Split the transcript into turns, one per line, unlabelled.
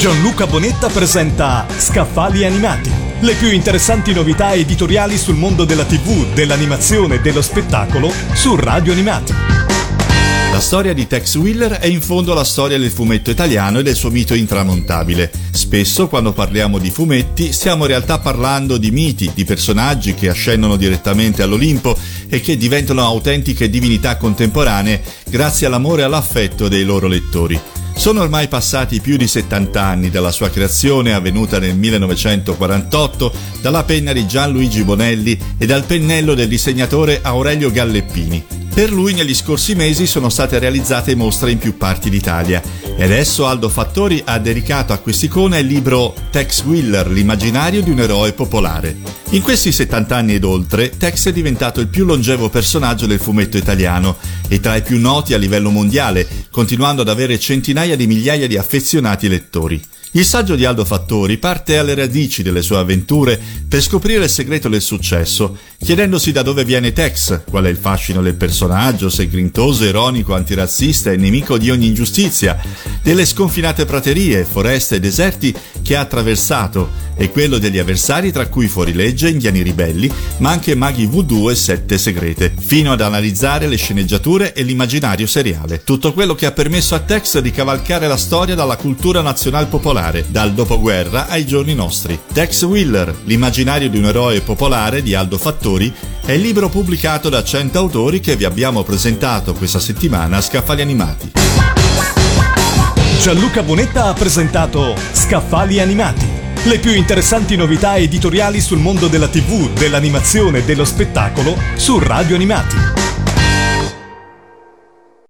Gianluca Bonetta presenta Scaffali Animati, le più interessanti novità editoriali sul mondo della TV, dell'animazione e dello spettacolo su Radio Animati.
La storia di Tex Wheeler è in fondo la storia del fumetto italiano e del suo mito intramontabile. Spesso, quando parliamo di fumetti, stiamo in realtà parlando di miti, di personaggi che ascendono direttamente all'Olimpo e che diventano autentiche divinità contemporanee grazie all'amore e all'affetto dei loro lettori. Sono ormai passati più di 70 anni dalla sua creazione avvenuta nel 1948 dalla penna di Gianluigi Bonelli e dal pennello del disegnatore Aurelio Galleppini. Per lui negli scorsi mesi sono state realizzate mostre in più parti d'Italia e adesso Aldo Fattori ha dedicato a quest'icona il libro Tex Wheeler, l'immaginario di un eroe popolare. In questi 70 anni ed oltre, Tex è diventato il più longevo personaggio del fumetto italiano e tra i più noti a livello mondiale, continuando ad avere centinaia di migliaia di affezionati lettori. Il saggio di Aldo Fattori parte alle radici delle sue avventure per scoprire il segreto del successo, chiedendosi da dove viene Tex, qual è il fascino del personaggio, se grintoso, ironico, antirazzista e nemico di ogni ingiustizia, delle sconfinate praterie, foreste e deserti che ha attraversato e quello degli avversari tra cui fuorilegge, indiani ribelli, ma anche maghi voodoo e sette segrete, fino ad analizzare le sceneggiature e l'immaginario seriale. Tutto quello che ha permesso a Tex di cavalcare la storia dalla cultura nazionale popolare, dal dopoguerra ai giorni nostri. Tex Wheeler, l'immaginario di un eroe popolare di Aldo Fattori, è il libro pubblicato da 100 autori che vi abbiamo presentato questa settimana a Scaffali Animati.
Gianluca Bonetta ha presentato Scaffali Animati, le più interessanti novità editoriali sul mondo della TV, dell'animazione e dello spettacolo su Radio Animati.